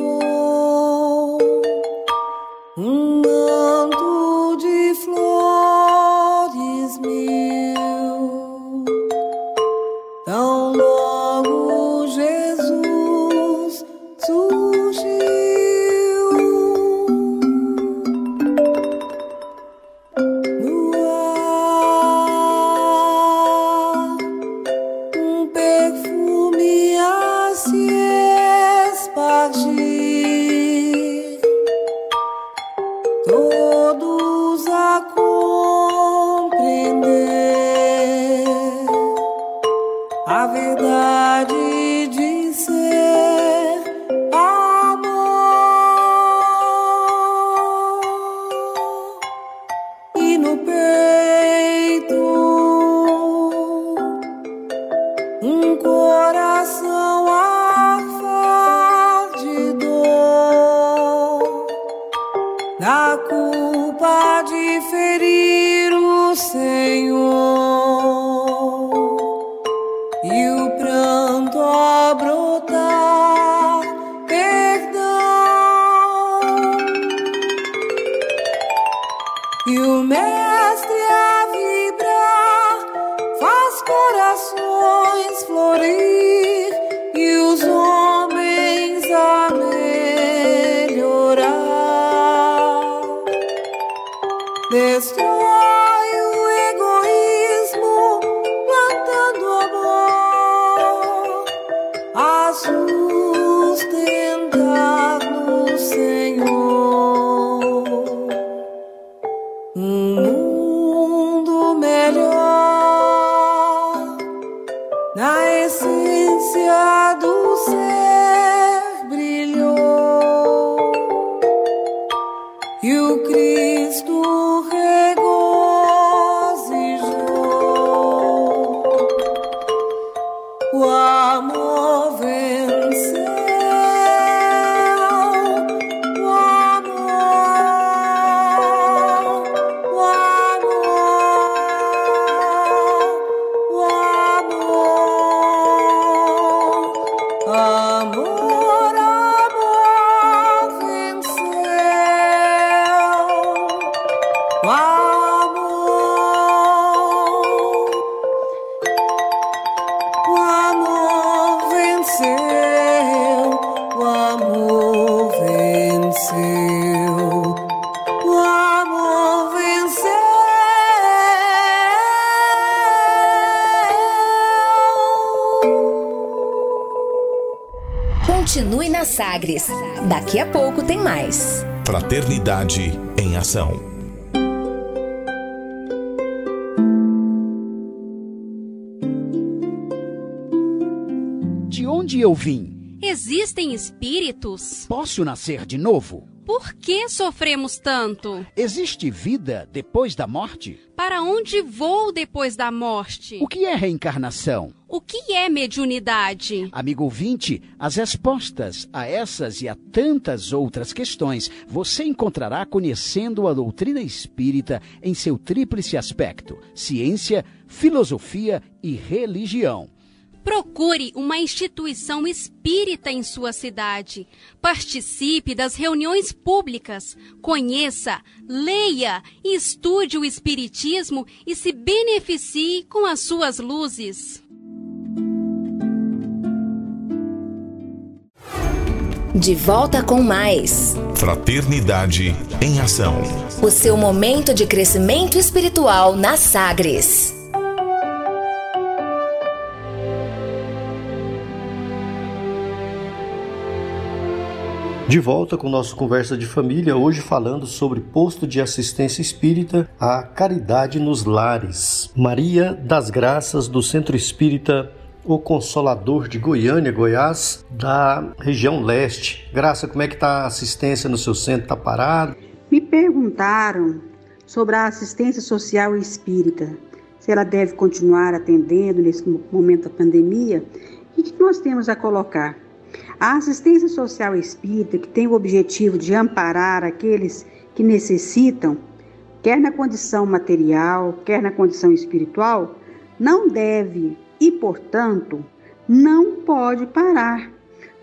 Daqui a pouco tem mais. Fraternidade em Ação. De onde eu vim? Existem espíritos? Posso nascer de novo? Por que sofremos tanto? Existe vida depois da morte? Para onde vou depois da morte? O que é reencarnação? O que é mediunidade? Amigo ouvinte, as respostas a essas e a tantas outras questões você encontrará conhecendo a doutrina espírita em seu tríplice aspecto: ciência, filosofia e religião. Procure uma instituição espírita em sua cidade. Participe das reuniões públicas. Conheça, leia e estude o Espiritismo e se beneficie com as suas luzes. De volta com mais. Fraternidade em Ação. O seu momento de crescimento espiritual na Sagres. De volta com nosso Conversa de Família, hoje falando sobre posto de assistência espírita, a caridade nos lares. Maria das Graças, do Centro Espírita O Consolador de Goiânia, Goiás, da região leste. Graça, como é que está a assistência no seu centro? Está parado? Me perguntaram sobre a assistência social espírita, se ela deve continuar atendendo nesse momento da pandemia o que nós temos a colocar. A assistência social espírita, que tem o objetivo de amparar aqueles que necessitam, quer na condição material, quer na condição espiritual, não deve e, portanto, não pode parar,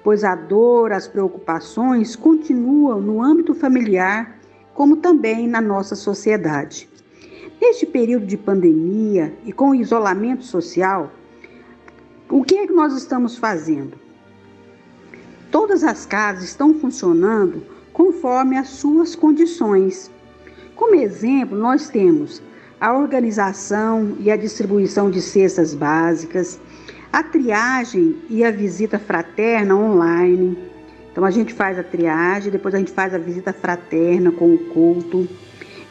pois a dor, as preocupações continuam no âmbito familiar, como também na nossa sociedade. Neste período de pandemia e com o isolamento social, o que é que nós estamos fazendo? Todas as casas estão funcionando conforme as suas condições. Como exemplo, nós temos a organização e a distribuição de cestas básicas, a triagem e a visita fraterna online. Então a gente faz a triagem, depois a gente faz a visita fraterna com o culto.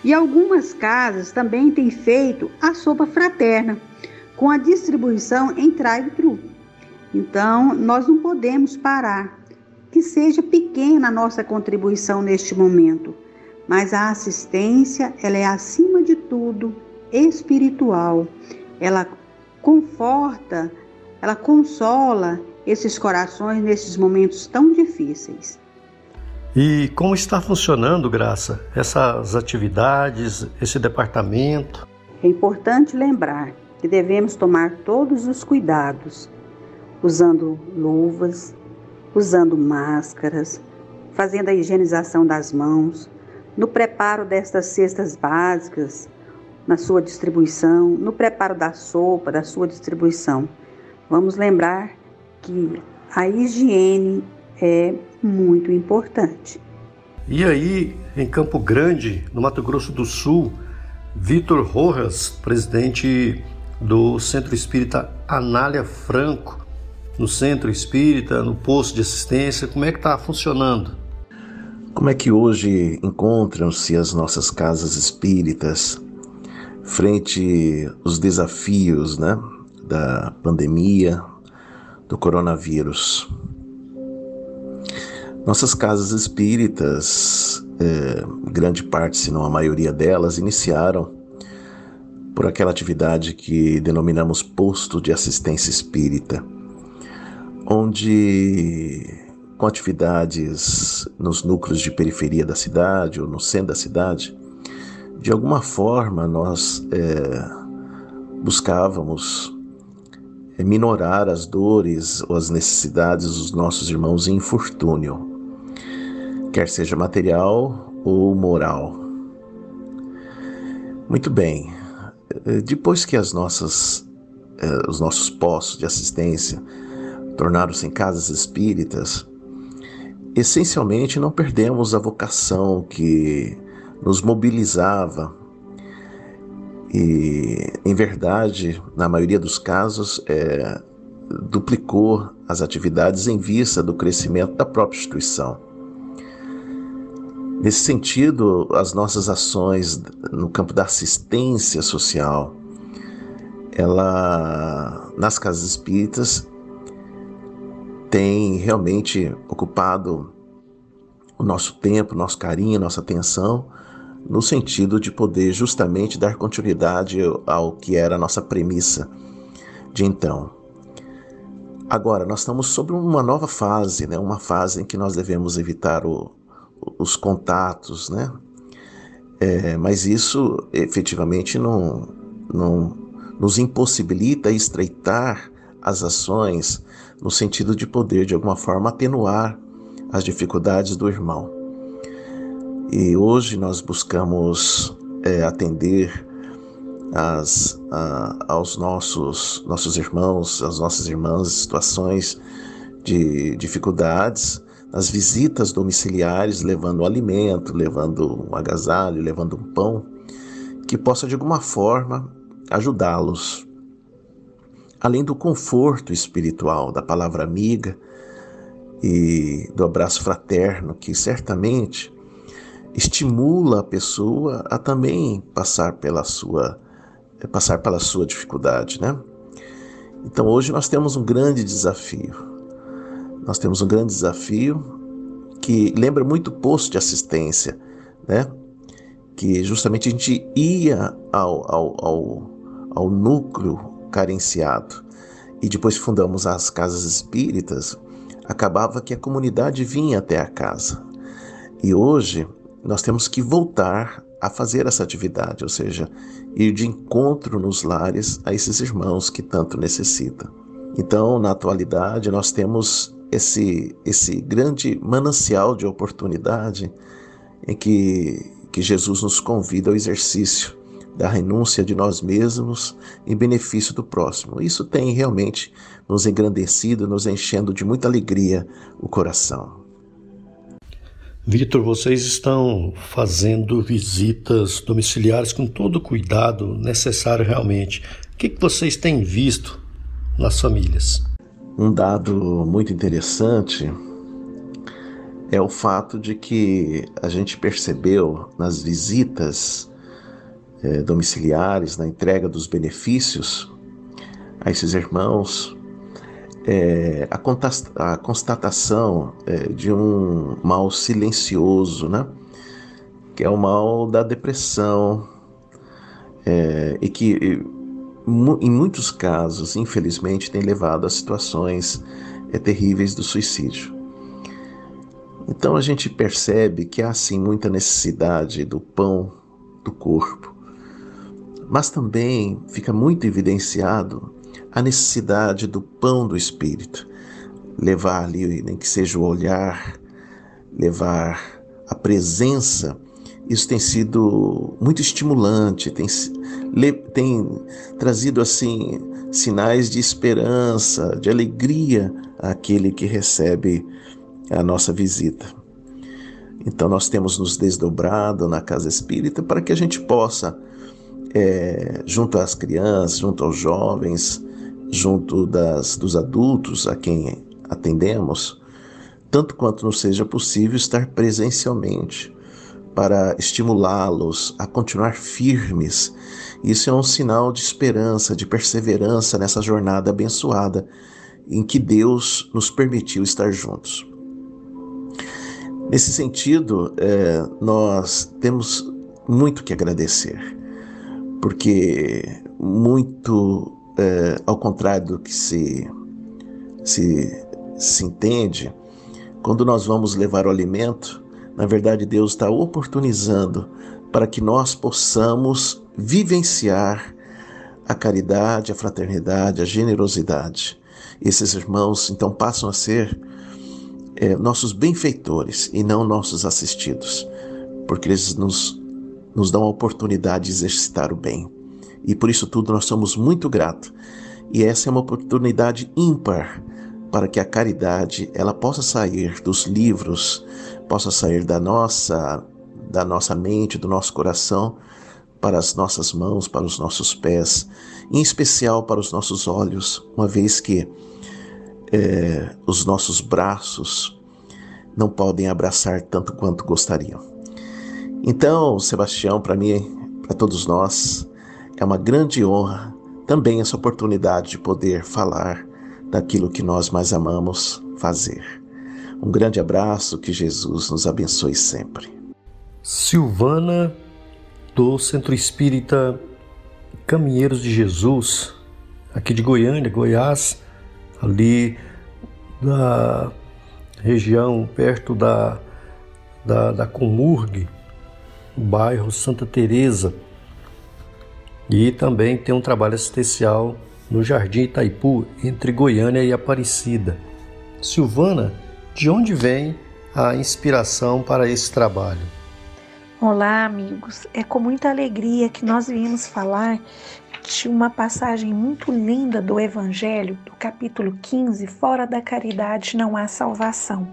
E algumas casas também têm feito a sopa fraterna, com a distribuição em drive-thru. Então, nós não podemos parar. Que seja pequena a nossa contribuição neste momento, mas a assistência, ela é acima de tudo espiritual. Ela conforta, ela consola esses corações nesses momentos tão difíceis. E como está funcionando, Graça, essas atividades, esse departamento? É importante lembrar que devemos tomar todos os cuidados, usando luvas, usando máscaras, fazendo a higienização das mãos, no preparo destas cestas básicas, na sua distribuição, no preparo da sopa, da sua distribuição. Vamos lembrar que a higiene é muito importante. E aí, em Campo Grande, no Mato Grosso do Sul, Vitor Rojas, presidente do Centro Espírita Anália Franco, no Centro Espírita, no posto de assistência, como é que está funcionando? Como é que hoje encontram-se as nossas casas espíritas frente aos desafios né, da pandemia, do coronavírus? Nossas casas espíritas, é, grande parte, se não a maioria delas, iniciaram por aquela atividade que denominamos posto de assistência espírita, onde com atividades nos núcleos de periferia da cidade ou no centro da cidade, de alguma forma nós é, buscávamos é, minorar as dores ou as necessidades dos nossos irmãos em infortúnio quer seja material ou moral. Muito bem, eh, depois que as nossas, eh, os nossos postos de assistência tornaram-se em casas espíritas, essencialmente não perdemos a vocação que nos mobilizava e, em verdade, na maioria dos casos, é, duplicou as atividades em vista do crescimento da própria instituição. Nesse sentido, as nossas ações no campo da assistência social, ela nas casas espíritas tem realmente ocupado o nosso tempo, nosso carinho, nossa atenção, no sentido de poder justamente dar continuidade ao que era a nossa premissa de então. Agora, nós estamos sobre uma nova fase, né? uma fase em que nós devemos evitar o, os contatos, né? É, mas isso efetivamente não, não nos impossibilita estreitar as ações no sentido de poder, de alguma forma, atenuar as dificuldades do irmão. E hoje nós buscamos é, atender as, a, aos nossos, nossos irmãos, às nossas irmãs, situações de dificuldades as visitas domiciliares, levando alimento, levando um agasalho, levando um pão, que possa de alguma forma ajudá-los. Além do conforto espiritual, da palavra amiga e do abraço fraterno, que certamente estimula a pessoa a também passar pela sua passar pela sua dificuldade, né? Então hoje nós temos um grande desafio nós temos um grande desafio que lembra muito o posto de assistência, né? Que justamente a gente ia ao, ao, ao, ao núcleo carenciado e depois fundamos as casas espíritas, acabava que a comunidade vinha até a casa. E hoje nós temos que voltar a fazer essa atividade, ou seja, ir de encontro nos lares a esses irmãos que tanto necessitam. Então, na atualidade, nós temos esse, esse grande manancial de oportunidade em que, que Jesus nos convida ao exercício da renúncia de nós mesmos em benefício do próximo. Isso tem realmente nos engrandecido, nos enchendo de muita alegria o coração. Vitor, vocês estão fazendo visitas domiciliares com todo o cuidado necessário realmente. O que, que vocês têm visto nas famílias? Um dado muito interessante é o fato de que a gente percebeu nas visitas é, domiciliares, na entrega dos benefícios, a esses irmãos é, a, constatação é, de um mal silencioso, né? que é o mal da depressão, é, e que em muitos casos, infelizmente, tem levado a situações terríveis do suicídio. Então a gente percebe que há sim muita necessidade do pão do corpo, mas também fica muito evidenciado a necessidade do pão do espírito, levar ali, nem que seja o olhar, levar a presença. Isso tem sido muito estimulante, tem, tem trazido assim sinais de esperança, de alegria àquele que recebe a nossa visita. Então nós temos nos desdobrado na casa espírita para que a gente possa, é, junto às crianças, junto aos jovens, junto das, dos adultos a quem atendemos, tanto quanto nos seja possível estar presencialmente para estimulá-los a continuar firmes. Isso é um sinal de esperança, de perseverança nessa jornada abençoada em que Deus nos permitiu estar juntos. Nesse sentido, é, nós temos muito que agradecer, porque muito é, ao contrário do que se, se, se entende, quando nós vamos levar o alimento, na verdade Deus está oportunizando para que nós possamos vivenciar a caridade, a fraternidade, a generosidade. Esses irmãos então passam a ser é, nossos benfeitores e não nossos assistidos, porque eles nos, nos dão a oportunidade de exercitar o bem. E por isso tudo nós somos muito gratos. E essa é uma oportunidade ímpar para que a caridade ela possa sair dos livros, possa sair da nossa da nossa mente, do nosso coração para as nossas mãos, para os nossos pés, em especial para os nossos olhos, uma vez que é, os nossos braços não podem abraçar tanto quanto gostariam. Então, Sebastião, para mim, para todos nós, é uma grande honra também essa oportunidade de poder falar daquilo que nós mais amamos fazer. Um grande abraço, que Jesus nos abençoe sempre. Silvana, do Centro Espírita Caminheiros de Jesus, aqui de Goiânia, Goiás, ali da região perto da, da, da Comurgue, bairro Santa Teresa, e também tem um trabalho assistencial no Jardim Itaipu, entre Goiânia e Aparecida. Silvana, de onde vem a inspiração para esse trabalho? Olá, amigos. É com muita alegria que nós viemos falar de uma passagem muito linda do Evangelho, do capítulo 15, fora da caridade não há salvação.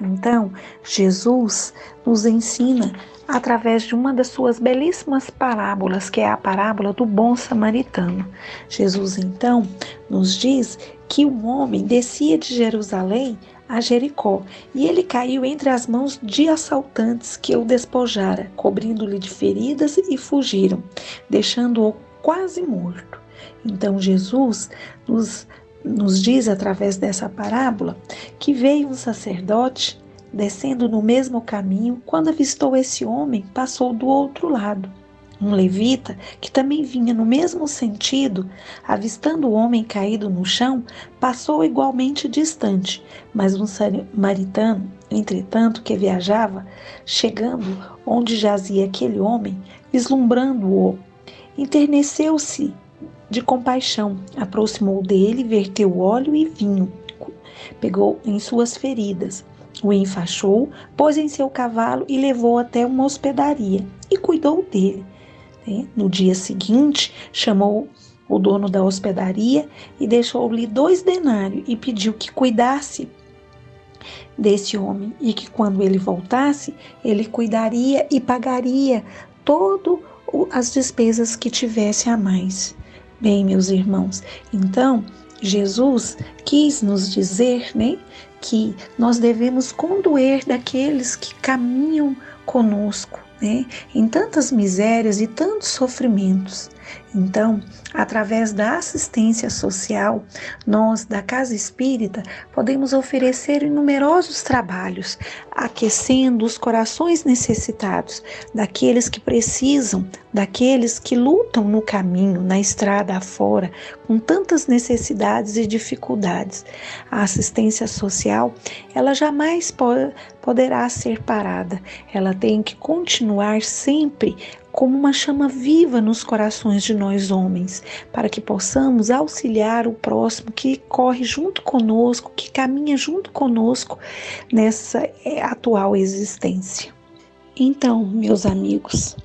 Então, Jesus nos ensina através de uma das suas belíssimas parábolas, que é a parábola do bom samaritano. Jesus então nos diz que um homem descia de Jerusalém a Jericó, e ele caiu entre as mãos de assaltantes que o despojara, cobrindo-lhe de feridas e fugiram, deixando-o quase morto. Então Jesus nos, nos diz através dessa parábola que veio um sacerdote descendo no mesmo caminho, quando avistou esse homem, passou do outro lado. Um levita, que também vinha no mesmo sentido, avistando o homem caído no chão, passou igualmente distante, mas um samaritano, entretanto, que viajava, chegando onde jazia aquele homem, vislumbrando-o, Enterneceu-se de compaixão, aproximou dele, verteu óleo e vinho, pegou em suas feridas, o enfaixou, pôs em seu cavalo e levou até uma hospedaria e cuidou dele. Né? No dia seguinte, chamou o dono da hospedaria e deixou-lhe dois denários e pediu que cuidasse desse homem e que quando ele voltasse, ele cuidaria e pagaria todo as despesas que tivesse a mais. Bem, meus irmãos, então Jesus quis nos dizer, né, que nós devemos condoer daqueles que caminham conosco, né, em tantas misérias e tantos sofrimentos. Então, através da assistência social, nós da Casa Espírita podemos oferecer numerosos trabalhos, aquecendo os corações necessitados, daqueles que precisam, daqueles que lutam no caminho, na estrada afora, com tantas necessidades e dificuldades. A assistência social, ela jamais pode, poderá ser parada, ela tem que continuar sempre como uma chama viva nos corações de nós homens, para que possamos auxiliar o próximo que corre junto conosco, que caminha junto conosco nessa eh, atual existência. Então, meus amigos,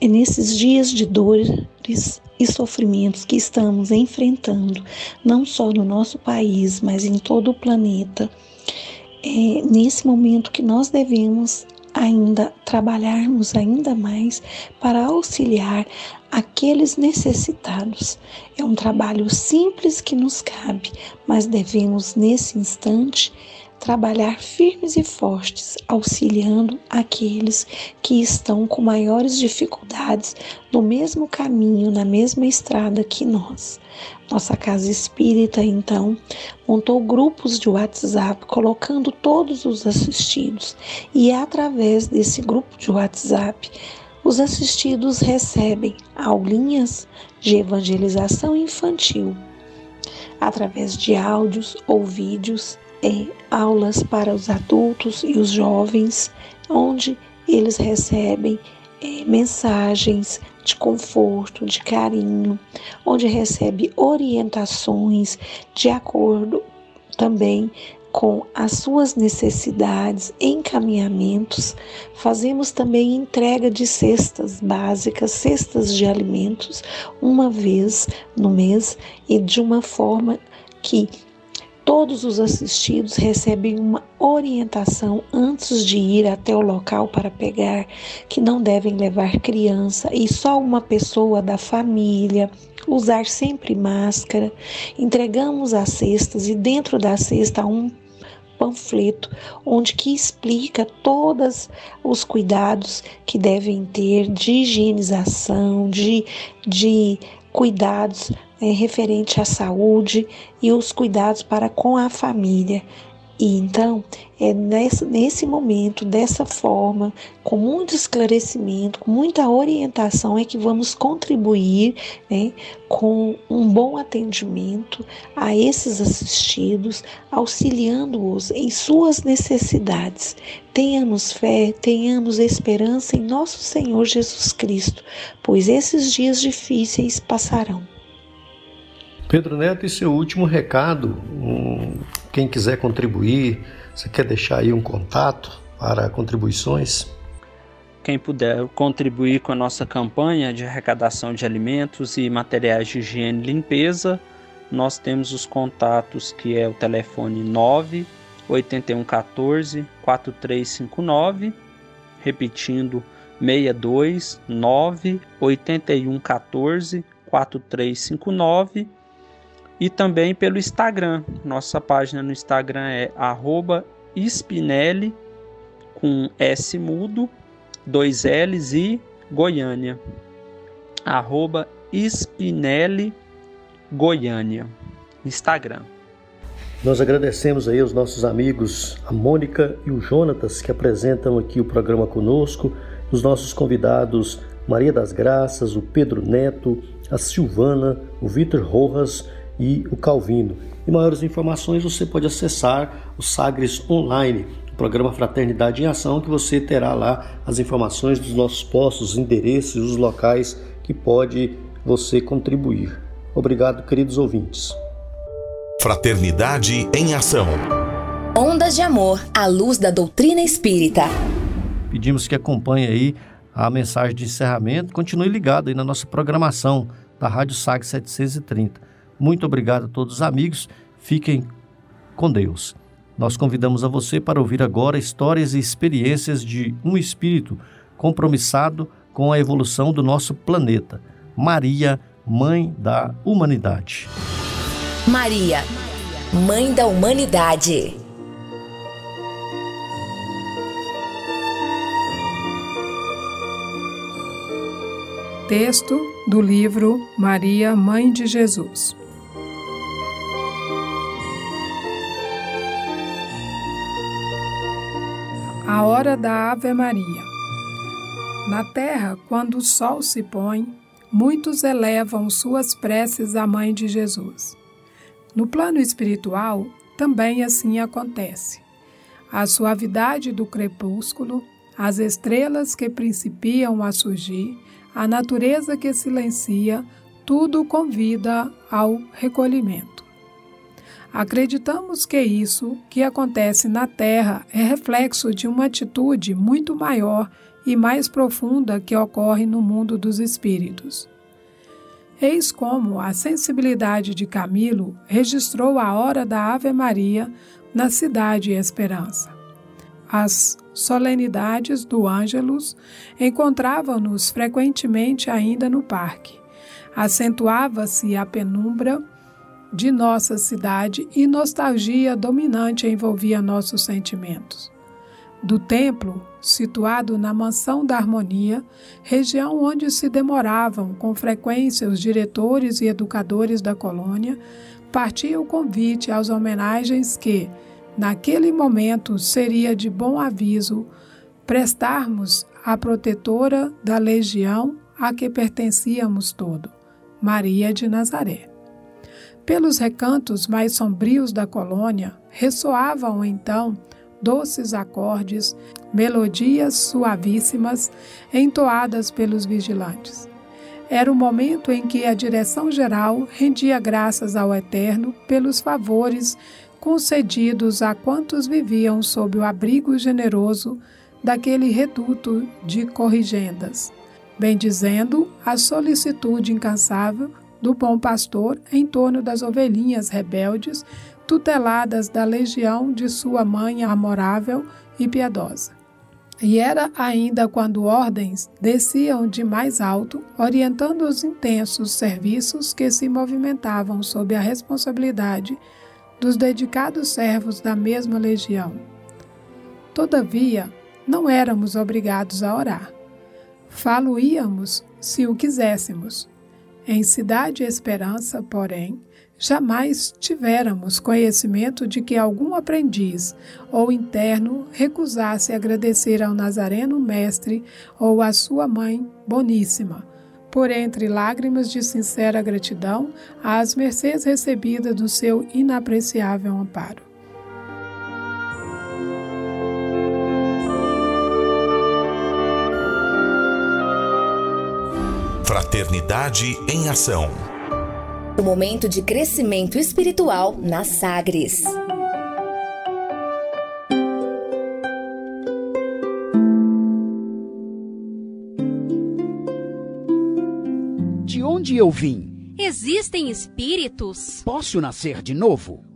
é nesses dias de dores e sofrimentos que estamos enfrentando, não só no nosso país, mas em todo o planeta, é nesse momento que nós devemos ainda trabalharmos ainda mais para auxiliar aqueles necessitados. É um trabalho simples que nos cabe, mas devemos nesse instante trabalhar firmes e fortes, auxiliando aqueles que estão com maiores dificuldades no mesmo caminho, na mesma estrada que nós. Nossa casa espírita, então, montou grupos de WhatsApp colocando todos os assistidos, e é através desse grupo de WhatsApp, os assistidos recebem aulinhas de evangelização infantil através de áudios ou vídeos é, aulas para os adultos e os jovens, onde eles recebem é, mensagens de conforto, de carinho, onde recebe orientações de acordo também com as suas necessidades, encaminhamentos. Fazemos também entrega de cestas básicas, cestas de alimentos, uma vez no mês e de uma forma que Todos os assistidos recebem uma orientação antes de ir até o local para pegar, que não devem levar criança e só uma pessoa da família, usar sempre máscara. Entregamos as cestas e dentro da cesta um panfleto onde que explica todos os cuidados que devem ter de higienização, de, de cuidados é, referente à saúde e os cuidados para com a família. E então, é nesse, nesse momento, dessa forma, com muito esclarecimento, com muita orientação, é que vamos contribuir né, com um bom atendimento a esses assistidos, auxiliando-os em suas necessidades. Tenhamos fé, tenhamos esperança em nosso Senhor Jesus Cristo, pois esses dias difíceis passarão. Pedro Neto, e seu último recado, quem quiser contribuir, você quer deixar aí um contato para contribuições? Quem puder contribuir com a nossa campanha de arrecadação de alimentos e materiais de higiene e limpeza, nós temos os contatos que é o telefone 9 8114 4359, repetindo 62 9 8114 4359 e também pelo Instagram. Nossa página no Instagram é Spinelli com S mudo, dois L's e Goiânia. Arroba Spinelli Goiânia. Instagram. Nós agradecemos aí aos nossos amigos, a Mônica e o Jonatas, que apresentam aqui o programa conosco, os nossos convidados Maria das Graças, o Pedro Neto, a Silvana, o Vitor Rojas e o Calvino. E maiores informações você pode acessar o Sagres Online, o programa Fraternidade em Ação, que você terá lá as informações dos nossos postos, os endereços e os locais que pode você contribuir. Obrigado, queridos ouvintes. Fraternidade em Ação. Ondas de Amor, à luz da doutrina espírita. Pedimos que acompanhe aí a mensagem de encerramento. Continue ligado aí na nossa programação da Rádio SAG 730. Muito obrigado a todos os amigos. Fiquem com Deus. Nós convidamos a você para ouvir agora histórias e experiências de um espírito compromissado com a evolução do nosso planeta. Maria, Mãe da Humanidade. Maria, Mãe da Humanidade. Texto do livro Maria, Mãe de Jesus. A hora da Ave Maria. Na terra, quando o sol se põe, muitos elevam suas preces à Mãe de Jesus. No plano espiritual, também assim acontece. A suavidade do crepúsculo, as estrelas que principiam a surgir, a natureza que silencia, tudo convida ao recolhimento. Acreditamos que isso que acontece na Terra é reflexo de uma atitude muito maior e mais profunda que ocorre no mundo dos espíritos. Eis como a sensibilidade de Camilo registrou a hora da Ave Maria na Cidade Esperança. As solenidades do Ângelus encontravam-nos frequentemente ainda no parque. Acentuava-se a penumbra de nossa cidade e nostalgia dominante envolvia nossos sentimentos. Do templo, situado na Mansão da Harmonia, região onde se demoravam com frequência os diretores e educadores da colônia, partia o convite às homenagens que, naquele momento, seria de bom aviso prestarmos à protetora da legião a que pertencíamos todo, Maria de Nazaré. Pelos recantos mais sombrios da colônia ressoavam então doces acordes, melodias suavíssimas entoadas pelos vigilantes. Era o momento em que a direção-geral rendia graças ao Eterno pelos favores concedidos a quantos viviam sob o abrigo generoso daquele reduto de corrigendas, bendizendo a solicitude incansável do bom pastor em torno das ovelhinhas rebeldes, tuteladas da legião de sua mãe amorável e piedosa. E era ainda quando ordens desciam de mais alto, orientando os intensos serviços que se movimentavam sob a responsabilidade dos dedicados servos da mesma legião. Todavia, não éramos obrigados a orar. Falo-íamos se o quiséssemos, em Cidade Esperança, porém, jamais tivéramos conhecimento de que algum aprendiz ou interno recusasse agradecer ao Nazareno Mestre ou à sua mãe Boníssima, por entre lágrimas de sincera gratidão, às mercês recebidas do seu inapreciável amparo. Fraternidade em Ação. O momento de crescimento espiritual na Sagres. De onde eu vim? Existem espíritos? Posso nascer de novo?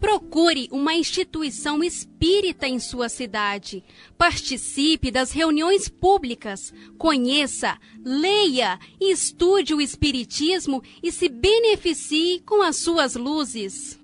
Procure uma instituição espírita em sua cidade. Participe das reuniões públicas. Conheça, leia e estude o Espiritismo e se beneficie com as suas luzes.